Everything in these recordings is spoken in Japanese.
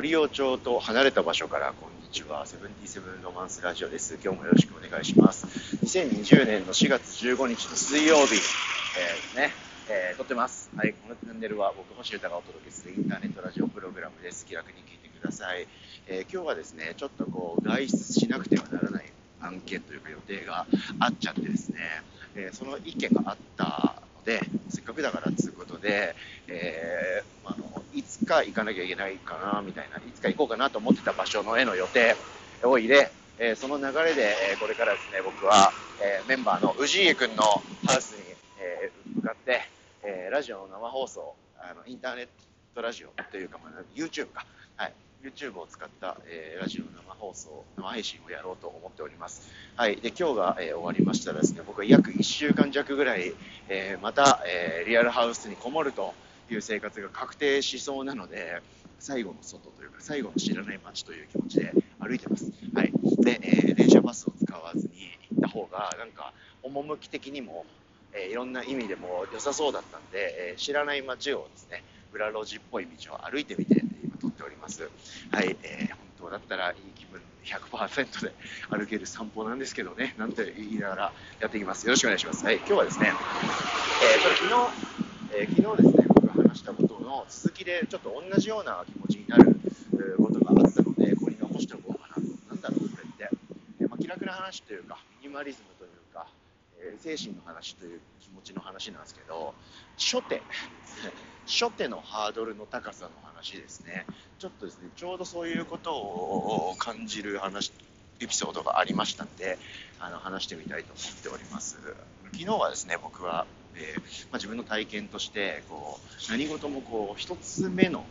森尾町と離れた場所からこんにちは。セブンティセブンロマンスラジオです。今日もよろしくお願いします。2020年の4月15日の水曜日、えー、ね、えー、撮ってます。はいこのチャンネルは僕星歌がお届けするインターネットラジオプログラムです。気楽に聞いてください、えー、今日はですねちょっとこう外出しなくてはならない案件というか予定があっちゃってですね、えその意見があったのでせっかくだからということで、えー、あのいつか行かなきゃいけないかなみたいないつか行こうかなと思ってた場所のへの予定を入れ、えー、その流れで、えこれからですね僕は、えメンバーの氏家君のハウスに、え向かって、えラジオの生放送あのインターネットラジオというか、まあ、YouTube か、はい、YouTube を使った、えー、ラジオの生放送、生配信をやろうと思っております。はい。で、今日が、えー、終わりましたらですね、僕は約1週間弱ぐらい、えー、また、えリアルハウスにこもるという生活が確定しそうなので、最後の外というか、最後の知らない街という気持ちで歩いてます。はい。で、え電車バスを使わずに行った方が、なんか、趣的にも、えいろんな意味でも良さそうだったんで、え知らない街をですね、裏路地っぽい道を歩いてみて、今撮っております。はい、えー、本当だったらいい気分100%で歩ける散歩なんですけどね、なんて言いながらやっていきます。よろしくお願いします。はい、今日はですね、えー、これ昨日、えー、昨日ですね、の続きでちょっと同じような気持ちになることがあったので、ここに残しておこうかなと。なんだろう、これって。えー、まあ、気楽な話というか、ミニマリズムというか、え精神の話という気持ちの話なんですけど、初手、初手のハードルの高さの話ですね。ちょっとですね、ちょうどそういうことを感じる話、エピソードがありましたんで、あの話してみたいと思っております。昨日はですね、僕は、え、まあ、自分の体験として、こう、何事もこう、一つ目の、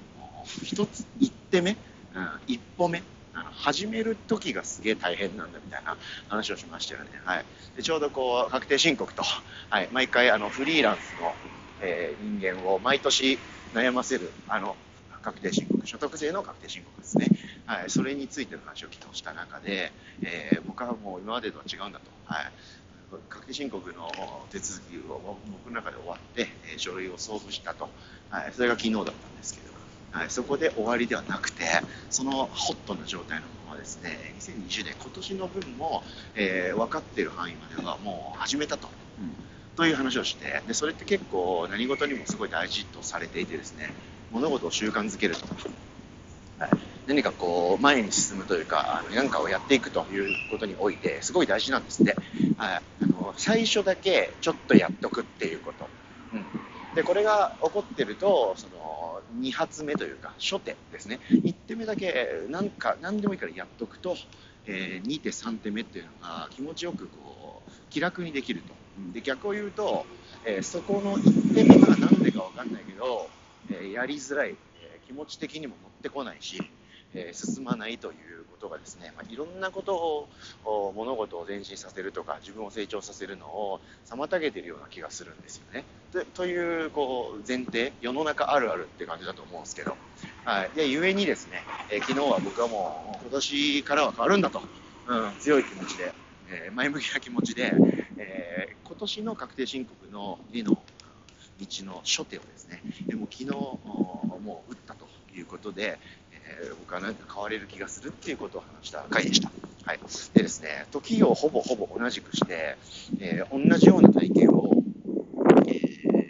一つ、一手目、うん、一歩目、始める時がすげえ大変なんだみたいな話をしましたよね。はい。でちょうどこう、確定申告と、はい、毎回あの、フリーランスの、えー、人間を毎年悩ませる、あの、確定申告、所得税の確定申告ですね。はい、それについての話を昨日した中で、えー、僕はもう今までとは違うんだと。はい、確定申告の手続きを僕の中で終わって、えー、書類を送付したと。はい、それが昨日だったんですけど、はい、そこで終わりではなくて、そのホットな状態のままですね、2020年、今年の分も、えー、分かっている範囲まではもう始めたと。うんという話をしてでそれって結構何事にもすごい大事とされていてですね物事を習慣づけるとか、はい、何かこう前に進むというか何かをやっていくということにおいてすごい大事なんですって、はい、あの最初だけちょっとやっとくっていうこと、うん、でこれが起こってるとその2発目というか初手ですね。1手目だけ何か何でもいいからやっとくと、えー、2手3手目っていうのが気持ちよくこう気楽にできると。で逆を言うと、えー、そこの1手目が何でか分かんないけど、えー、やりづらい、え、気持ち的にも乗ってこないし、え進まないということがですね、まあ、いろんなことを物事を前進させるとか自分を成長させるのを妨げているような気がするんですよね。というこう前提世の中あるあるって感じだと思うんですけど、はい、で故にですね、え昨日は僕はもう今年からは変わるんだと、うん、強い気持ちで、え前向きな気持ちで、えー、今年の確定申告の2の道の初手をですねで、も昨日もう打ったということで、えー、僕は何か変われる気がするっていうことを話した回でした。はい、でですね、時をほぼほぼ同じくして、えー、同じような体験を、え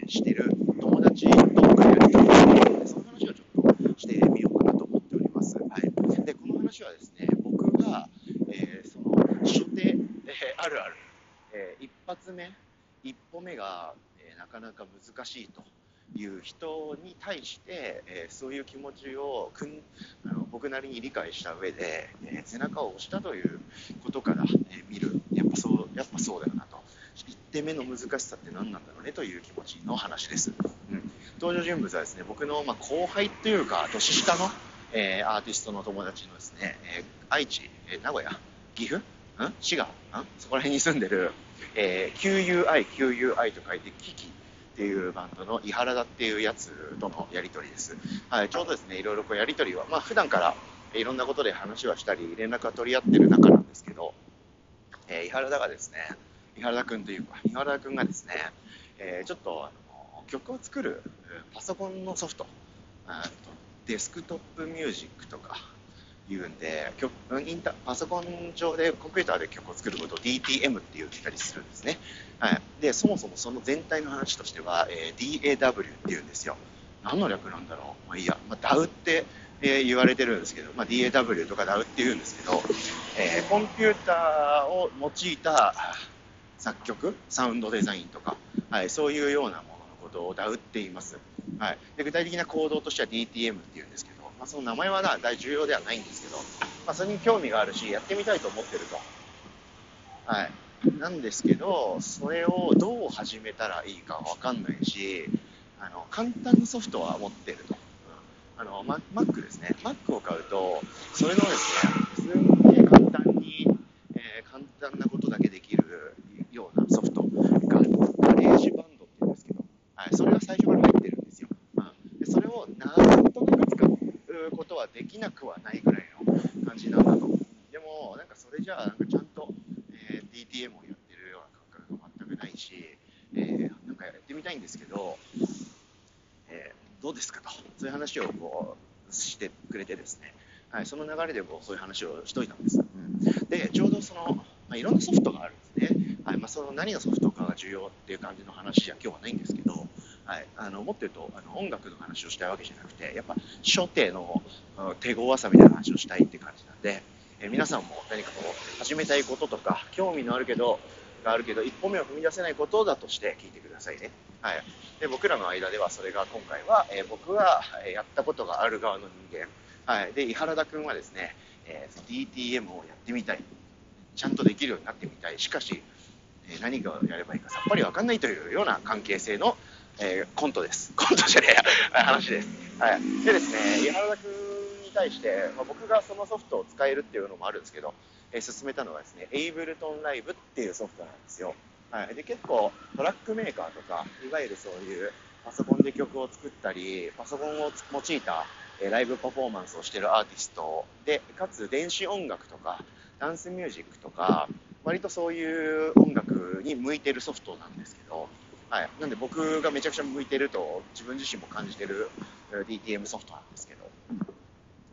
ー、してる友達と僕がやっているので、その話をちょっとしてみようかなと思っております。はい、でこの話はですね、僕が、えその初手、えあるあるえー、一発目、一歩目が、え、なかなか難しいという人に対して、えー、そういう気持ちをくんあの僕なりに理解した上で、え背中を押したということから、え見る、やっぱそうやっぱそうだよなと。1手目の難しさって何なんだろうねという気持ちの話です。うん、登場人物はですね僕の、まあ、後輩というか年下の、えアーティストの友達のですね、え愛知、え名古屋、岐阜ん？滋賀ん？そこら辺に住んでる、えー、QUI、QUI と書いてキキ。っていうバンドの伊原田っていうやつとのやり取りです。はい、ちょうどですね、いろいろこうやり取りは、まあ普段からいろんなことで話はしたり、連絡は取り合ってる中なんですけど、えー、伊原田がですね、伊原田君というか、伊原田君がですね、えー、ちょっとあの曲を作るパソコンのソフト、デスクトップミュージックとか言うんで曲インタパソコン上でコンピューターで曲を作ることを DTM って言ったりするんですね、はい、でそもそもその全体の話としては、えー、DAW って言うんですよ。何の略なんだろう？まあいいや、まあ、DAW ってえー、言われてるんですけど、まあ、DAW とか DAW って言うんですけど、えー、コンピューターを用いた作曲、サウンドデザインとか、はい、そういうようなもののことを DAW って言います。はい、で具体的な行動としては DTM って言うんですけど、まあ、その名前はな大重要ではないんですけど、まあ、それに興味があるし、やってみたいと思ってると。はい、なんですけど、それをどう始めたらいいかわかんないし、あの簡単なソフトは持ってると。あの、Mac ですね。Mac を買うと、それのですね、すんげえ簡単に、えー、簡単なことだけできるようなソフトが、ガレージバンドって言うんですけど、はい、それが最初から入ってるんですよ。うん、でそれをなんとなく使うことはできなくはないぐらいの感じなんだと。でも、なんかそれじゃあ、なんかちゃんと、えー、DTM をやってるような感覚が全くないし、えー、なんかやってみたいんですけど、えどうですかと、そういう話をこうしてくれてですね、はい、その流れでもそういう話をしといたんです。うん、で、ちょうどその、まあ、いろんなソフトがあるんですね。はいまあ、その何のソフトかが重要っていう感じの話じゃ今日はないんですけど、はい、あのもっと言うとあの音楽の話をしたいわけじゃなくて、やっぱ初手の手強さみたいな話をしたいって感じなんで、え皆さんも何かこう始めたいこととか、興味のあるけど、があるけど、一歩目を踏み出せないことだとして聞いてくださいね。はい。で、僕らの間ではそれが今回は、えー、僕はやったことがある側の人間。はい。で、井原田君はですね、えー、DTM をやってみたい。ちゃんとできるようになってみたい。しかし、え、何がやればいいかさっぱりわかんないというような関係性の、えコントです。コントじゃねえや、話です。はい。でですね、井原田君に対して、まあ、僕がそのソフトを使えるっていうのもあるんですけど、え進めたのはですね、エイブルトンライブっていうソフトなんですよ。はい、で結構トラックメーカーとか、いわゆるそういうパソコンで曲を作ったり、パソコンを用いたえライブパフォーマンスをしてるアーティストで、かつ電子音楽とか、ダンスミュージックとか、割とそういう音楽に向いてるソフトなんですけど、はい、なんで僕がめちゃくちゃ向いてると自分自身も感じてる DTM ソフトなんですけど、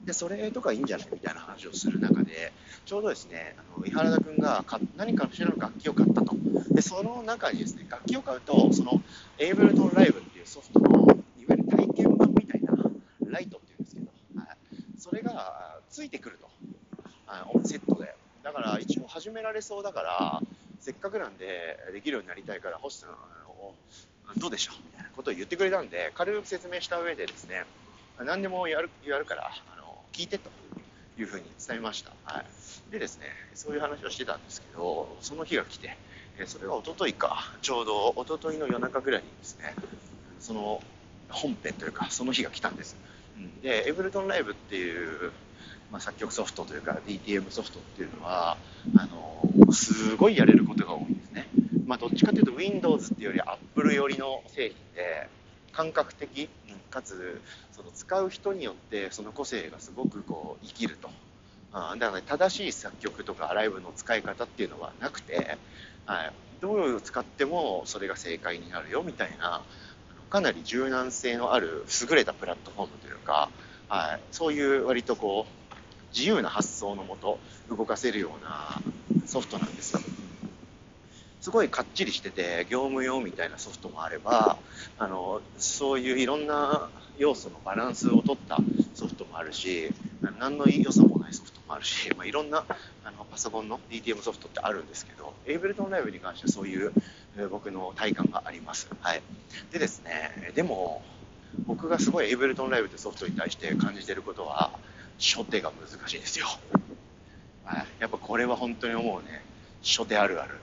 で、それとかいいんじゃないみたいな話をする中で、ちょうどですね、あの井原田君が何かしらの楽器を買ったと。で、その中にですね、楽器を買うと、その、エイブルトンライブっていうソフトの、いわゆる体験版みたいな、ライトっていうんですけど、はい、それがついてくると。あセットで。だから一応始められそうだから、せっかくなんでできるようになりたいから、星さん、どうでしょう？みたいなことを言ってくれたんで、軽く説明した上でですね、何でもやるやるから、聞いてというふうに伝えました。はい。でですね、そういう話をしてたんですけど、その日が来て、それは一昨日か、ちょうど一昨日の夜中ぐらいにですね、その本編というか、その日が来たんです。で、エブルトンライブっていう、まあ、作曲ソフトというか DTM ソフトっていうのは、あの、すごいやれることが多い。まあ、どっちかというと Windows っていうより Apple 寄りの製品で、感覚的、かつその使う人によってその個性がすごくこう生きると。あだから、ね、正しい作曲とかライブの使い方っていうのはなくて、はい、どう使ってもそれが正解になるよみたいなかなり柔軟性のある優れたプラットフォームというか、はい、そういう割とこう自由な発想のもと動かせるようなソフトなんですよ。すごいかっちりしてて、業務用みたいなソフトもあれば、あの、そういういろんな要素のバランスを取ったソフトもあるし、何の良さもないソフトもあるし、まあ、いろんなあのパソコンの DTM ソフトってあるんですけど、エイブルトンライブに関してはそういう、え、僕の体感があります。はい。でですね、でも、僕がすごいエイブルトンライブってソフトに対して感じてることは、初手が難しいですよ。はい。やっぱこれは本当に思うね。初手あるある。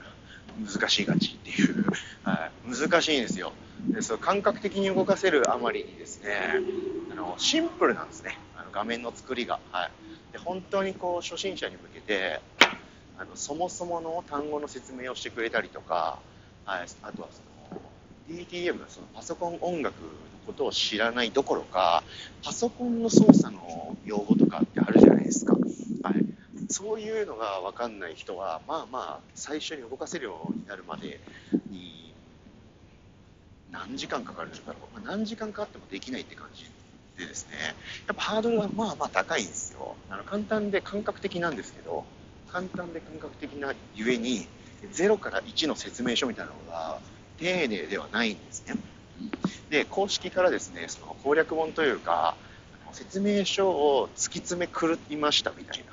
難しいがちっていう、はい、難しいんですよ。でその感覚的に動かせるあまりにですねあのシンプルなんですね。あの画面の作りが、はい、で本当にこう初心者に向けてあのそもそもの単語の説明をしてくれたりとか、はい、あとはその DTM そのパソコン音楽のことを知らないどころかパソコンの操作の用語とかってあるじゃないですか、はい、そういうのが分かんない人は、まあまあ、最初に動かせるようになるまでに、何時間かかるんだろう。まあ、何時間かかってもできないって感じでですね、やっぱハードルはまあまあ高いんですよ。あの簡単で感覚的なんですけど、簡単で感覚的なゆえに、0から1の説明書みたいなのが丁寧ではないんですね。で、公式からですね、その攻略本というか、説明書を突き詰め狂いましたみたいな、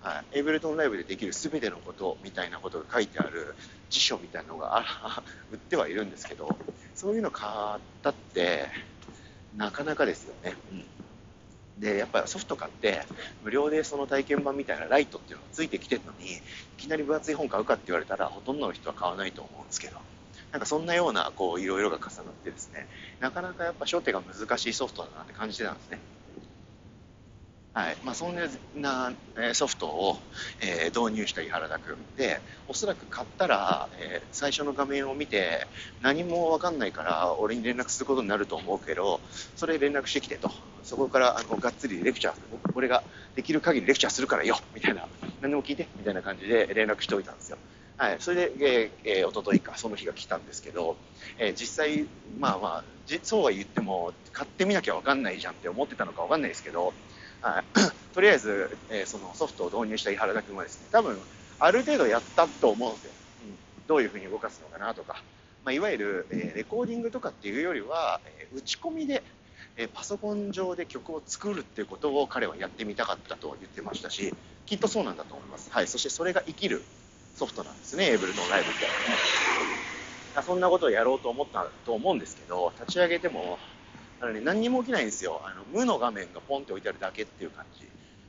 はい、エイブルトンライブでできる全てのことみたいなことが書いてある辞書みたいなのがあ 売ってはいるんですけど、そういうの買ったって、なかなかですよね。うんで、やっぱりソフト買って、無料でその体験版みたいなライトっていうのがついてきてるのに、いきなり分厚い本買うかって言われたら、ほとんどの人は買わないと思うんですけど、なんかそんなような、こう、いろいろが重なってですね、なかなかやっぱ初手が難しいソフトだなって感じてたんですね。はい。まあ、そんなソフトを、えー、導入した井原田君で、おそらく買ったら、えー、最初の画面を見て、何も分かんないから、俺に連絡することになると思うけど、それ連絡してきてと、そこからあのがっつりレクチャー、俺ができる限りレクチャーするからよみたいな、何でも聞いてみたいな感じで連絡しておいたんですよ。はい、それで、えー、おとといか、その日が来たんですけど、えー、実際、まあまあ、そうは言っても、買ってみなきゃ分かんないじゃんって思ってたのか分かんないですけど、とりあえず、えー、そのソフトを導入した井原田君はですね、多分、ある程度やったと思うんですよ。うん、どういうふうに動かすのかなとか。まあ、いわゆる、えー、レコーディングとかっていうよりは、えー、打ち込みで、えー、パソコン上で曲を作るっていうことを彼はやってみたかったと言ってましたし、きっとそうなんだと思います。はい。そしてそれが生きるソフトなんですね、エブルトンライブって。そんなことをやろうと思ったと思うんですけど、立ち上げても、あのね、何にも起きないんですよ。あの無の画面がポンって置いてあるだけっていう感じ。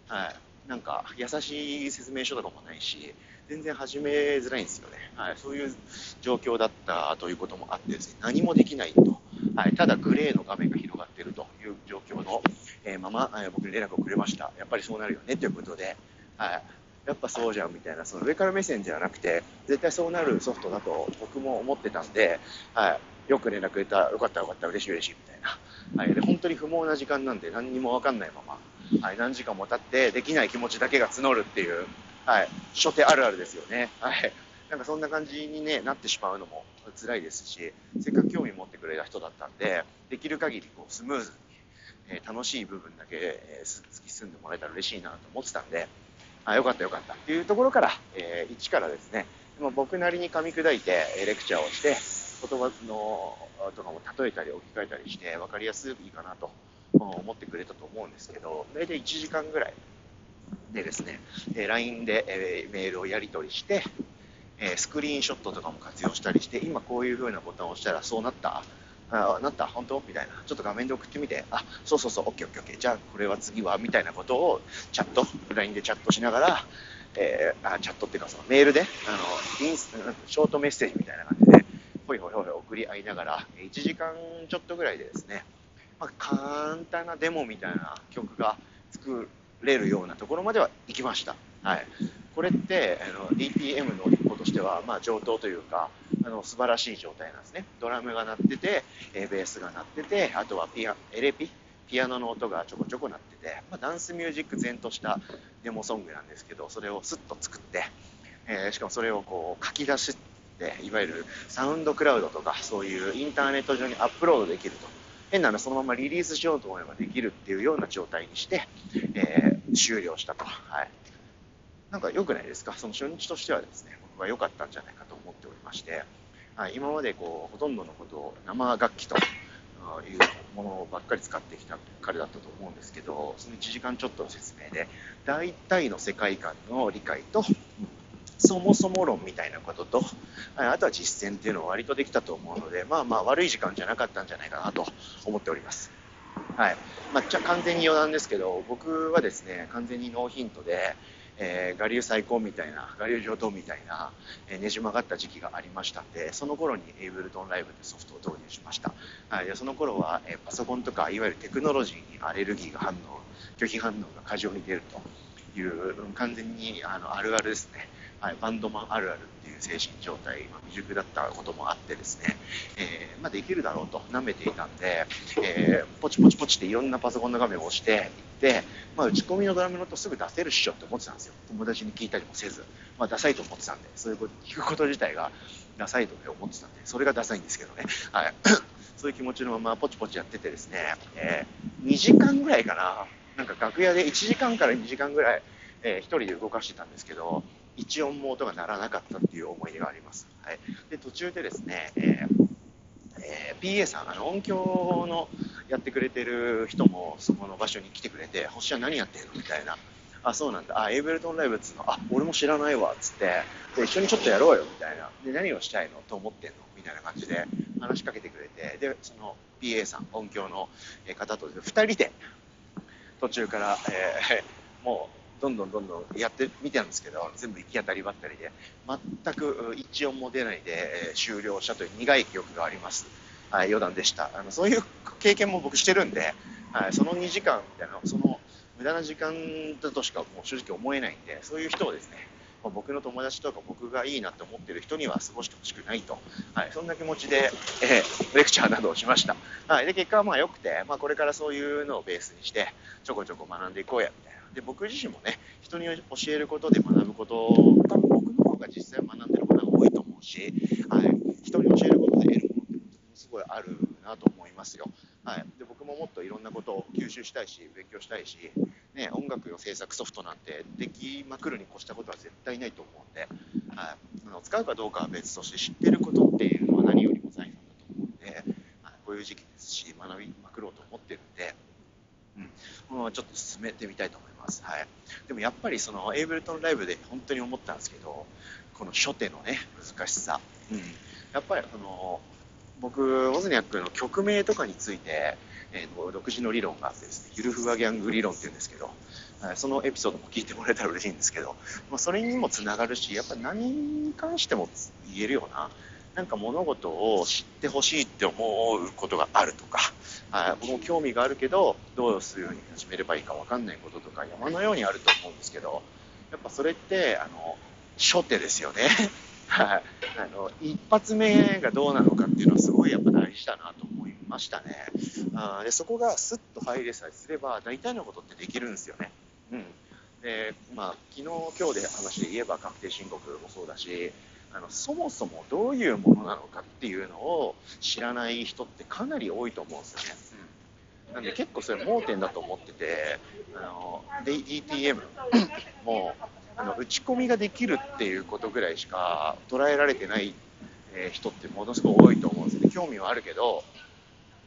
はい。なんか、優しい説明書とかもないし、全然始めづらいんですよね。はい。そういう状況だったということもあってですね、何もできないと。はい。ただ、グレーの画面が広がっているという状況の、えー、まま、えー、僕に連絡をくれました。やっぱりそうなるよねということで、はい。やっぱそうじゃんみたいな、その上から目線じゃなくて、絶対そうなるソフトだと僕も思ってたんで、はい。よく連絡くれた、よかったよかった、嬉しい嬉しいみたいな。はい、で本当に不毛な時間なんで何にも分かんないまま、はい、何時間も経ってできない気持ちだけが募るっていう、はい、初手あるあるですよね。はい、なんかそんな感じに、ね、なってしまうのも辛いですし、せっかく興味持ってくれた人だったんで、できる限りこうスムーズに、えー、楽しい部分だけ、えー、突き進んでもらえたら嬉しいなと思ってたんで、あよかったよかった。っていうところから、えー、一からですね、僕なりに噛み砕いてレクチャーをして、言葉のとかも例えたり置き換えたりして分かりやすいかなと思ってくれたと思うんですけど、大体1時間ぐらいでですね、LINE でメールをやり取りして、スクリーンショットとかも活用したりして、今こういう風なボタンを押したらそうなったあなった本当？みたいな。ちょっと画面で送ってみて、あ、そうそうそう、オッケーオッケーオッケー。じゃあこれは次はみたいなことをチャット、LINE でチャットしながら、えー、あチャットっていうかそのメールで、あの、インスショートメッセージみたいな感じで、ほいほいほい送り合いながら、1時間ちょっとぐらいでですね、まあ、簡単なデモみたいな曲が作れるようなところまでは行きました。はい。これって、あの、DTM の一個としては、まあ、上等というか、あの、素晴らしい状態なんですね。ドラムが鳴ってて、えベースが鳴ってて、あとはピア、エレピ？ピアノの音がちょこちょこ鳴ってて、まあ、ダンスミュージック前としたデモソングなんですけど、それをスッと作って、えー、しかもそれをこう書き出し、いわゆるサウンドクラウドとか、そういうインターネット上にアップロードできると。変なのそのままリリースしようと思えばできるっていうような状態にして、えー、終了したと。はい。なんか良くないですか？その初日としてはですね、僕は良かったんじゃないかと思っておりまして、はい、今までこう、ほとんどのことを生楽器というものばっかり使ってきた彼だったと思うんですけど、その1時間ちょっとの説明で、大体の世界観の理解と、そもそも論みたいなことと、あとは実践っていうのは割とできたと思うので、まあまあ悪い時間じゃなかったんじゃないかなと思っております。はい。まあ、じゃ完全に余談ですけど、僕はですね、完全にノーヒントで、えー、我流最高みたいな、我流上等みたいな、えー、ねじ曲がった時期がありましたんで、その頃にエイブルトンライブってソフトを導入しました。はい、でその頃は、えー、パソコンとか、いわゆるテクノロジーにアレルギーが反応、拒否反応が過剰に出るという、完全にあのあるあるですね。はい、バンドマンあるあるっていう精神状態、まあ、未熟だったこともあってですね、えー、まあ、できるだろうと舐めていたんで、えー、ポチポチポチっていろんなパソコンの画面を押していって、まあ、打ち込みのドラムの音すぐ出せるっしょって思ってたんですよ。友達に聞いたりもせず、まあ、ダサいと思ってたんで、そういうこと聞くこと自体がダサいと思ってたんで、それがダサいんですけどね。はい そういう気持ちのままポチポチやっててですね、えー、2時間ぐらいかな、なんか楽屋で1時間から2時間ぐらい、えー、1人で動かしてたんですけど、一音も音が鳴らなかったっていう思い出があります。はい、で途中でですね、えーえー、PA さん、あの音響のやってくれてる人もそこの場所に来てくれて、星は何やってんのみたいな。あ、そうなんだ。あ、エイブルトンライブっつうの、あ、俺も知らないわ、っつって、で、一緒にちょっとやろうよ、みたいな。で、何をしたいのと思ってんのみたいな感じで話しかけてくれて、で、その PA さん、音響の方と2人で、途中から、えー、もう、どんどんどんどんやってみたんですけど、全部行き当たりばったりで、全く一音も出ないで、え終了したという苦い記憶があります。はい、余談でした。あのそういう経験も僕してるんで、はい、その2時間みたいな、その無駄な時間だとしかもう正直思えないんで、そういう人をですね、ま僕の友達とか僕がいいなって思ってる人には過ごしてほしくないと、はい、そんな気持ちで、えー、レクチャーなどをしました。はい、で結果はまあ良くて、まあ、これからそういうのをベースにして、ちょこちょこ学んでいこうやみたいな。で僕自身もね、人に教えることで学ぶこと、多分僕の方が実際学んでることが多いと思うし、はい、人に教えることで得るものってすごいあるなと思いますよ。はい、で僕ももっといろんなことを吸収したいし、勉強したいし、ね、音楽の制作ソフトなんてできまくるに越したことは絶対ないと思うんで、はい、あの使うかどうかは別として知ってることっていうのは何よりも財産だと思うんで、はい、こういう時期ですし、学びまくろうと思ってるんで、うん、ちょっと進めてみたいと思います。はい、でもやっぱりそのエイブルトンライブで本当に思ったんですけど、この初手のね、難しさ。うん、やっぱりその僕、オズニャックの曲名とかについて、えー、独自の理論があってですね、ゆるふわギャング理論って言うんですけど、そのエピソードも聞いてもらえたら嬉しいんですけど、まあ、それにもつながるし、やっぱ何に関しても言えるような、なんか物事を知ってほしいって思うことがあるとか、はい、僕も興味があるけど、どうするように始めればいいか分かんないこととか山のようにあると思うんですけど、やっぱそれって、あの、初手ですよね。はい。あの、一発目がどうなのかっていうのはすごいやっぱ大事だなと思いましたね。あでそこがスッと入れさえすれば、大体のことってできるんですよね。うん。で、まあ、昨日、今日で話で言えば確定申告もそうだし、あのそもそもどういうものなのかっていうのを知らない人ってかなり多いと思うんですよね。うん、なんで結構それ盲点だと思ってて、あの DTM もあの打ち込みができるっていうことぐらいしか捉えられてない、え人ってものすごく多いと思うんですね。興味はあるけど、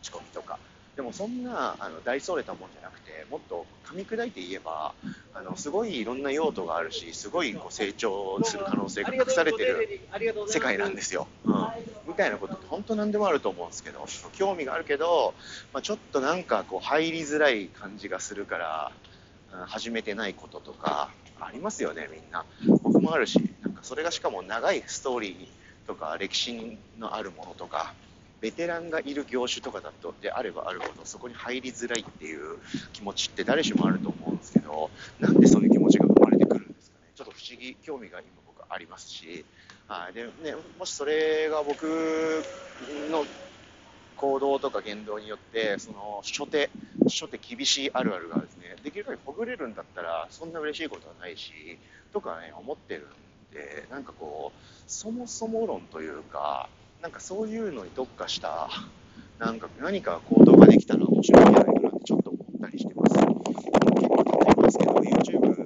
打ち込みとか。でもそんなあの大それたもんじゃなくて、もっと噛み砕いて言えば、あのすごいいろんな用途があるし、すごいこう成長する可能性が隠されてる世界なんですよ。うん、みたいなことって本当何でもあると思うんですけど、興味があるけど、まあ、ちょっとなんかこう入りづらい感じがするから、始めてないこととか、ありますよね、みんな。僕もあるし、なんかそれがしかも長いストーリーとか歴史のあるものとか、ベテランがいる業種とかだとであればあるほどそこに入りづらいっていう気持ちって誰しもあると思うんですけどなんでそういう気持ちが生まれてくるんですかね？ちょっと不思議興味が今僕ありますし、はい、でね、もしそれが僕の行動とか言動によってその初手初手厳しいあるあるがですねできる限りほぐれるんだったらそんな嬉しいことはないしとかね思ってるんでなんかこうそもそも論というかなんかそういうのに特化した、なんか何か行動ができたら面白いんじゃないかなってちょっと思ったりしてます。結構例えますけど、YouTube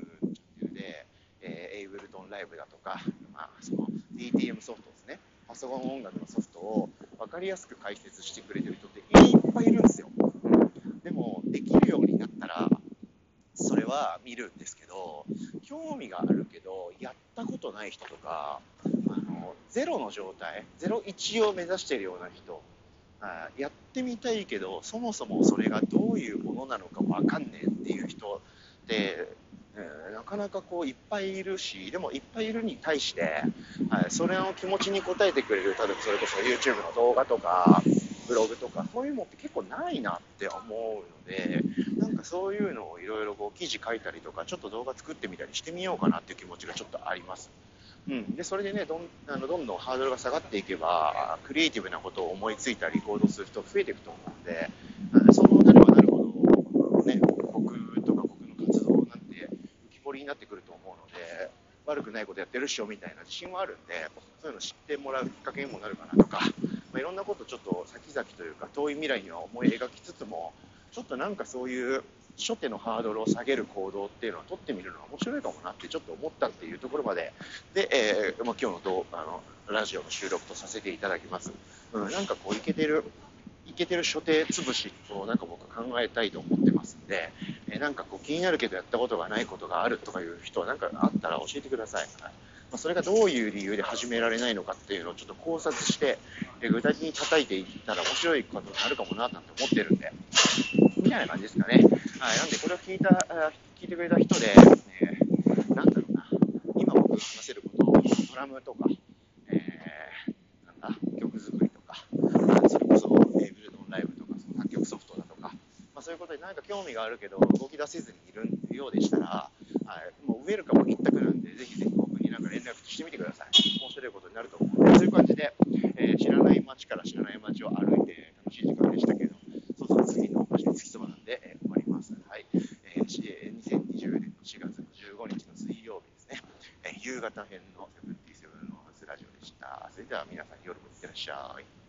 で、えー、エイブルトンライブだとか、まあ、その DTM ソフトですね、パソコン音楽のソフトを分かりやすく解説してくれてる人っていっぱいいるんですよ。でも、できるようになったら、それは見るんですけど、興味があるけど、やったことない人とか、ゼロの状態、01を目指しているような人、あやってみたいけど、そもそもそれがどういうものなのか分かんねえっていう人って、えー、なかなかこういっぱいいるし、でもいっぱいいるに対して、はい、それの気持ちに応えてくれる、例えばそれこそ YouTube の動画とか、ブログとか、そういうのって結構ないなって思うので、なんかそういうのをいろいろ記事書いたりとか、ちょっと動画作ってみたりしてみようかなっていう気持ちがちょっとあります。うん、でそれでねどんあのどんどんハードルが下がっていけばクリエイティブなことを思いついたり行動する人増えていくと思うんでそうなればなるほど、ね、僕とか僕の活動なんて浮き彫りになってくると思うので悪くないことやってるっしょみたいな自信はあるんでそういうの知ってもらうきっかけにもなるかなとか、まあ、いろんなことちょっと先々というか遠い未来には思い描きつつもちょっとなんかそういう初手のハードルを下げる行動っていうのは取ってみるのは面白いかもなってちょっと思ったっていうところまで。で、えーま、今日の動あのラジオの収録とさせていただきます、うん、なんかこういけてるいけてる所定潰しをなんか僕考えたいと思ってますんで、えー、なんかこう気になるけどやったことがないことがあるとかいう人はなんかあったら教えてください、はい。まあ、それがどういう理由で始められないのかっていうのをちょっと考察して、えー、具体的に叩いていったら面白いことになるかもななんて思ってるんで。みたいな感じですかね。はい、なんでこれを聞いた、聞いてくれた人で、ね、なんだろうな、今僕が話せることを、ドラムとか、えー、なんだ、曲作りとか、それこそ、えー、ビルドンライブとか、その作曲ソフトだとか、まあ、そういうことに何か興味があるけど、動き出せずにいるようでしたら、はい、もうウェルカム一択なんで、ぜひぜひ僕になんか連絡してみてください。面白いことになると思う、そういう感じで、えー、知らない街から知らない街を歩いて楽しい時間でしたけど、次の場所に着きそうなんで、えー、終わります。はい。えー、2020年の4月15日の水曜日ですね。えー、夕方編のセブンティーセブンのハスラジオでした。それでは皆さん夜もいってらっしゃい。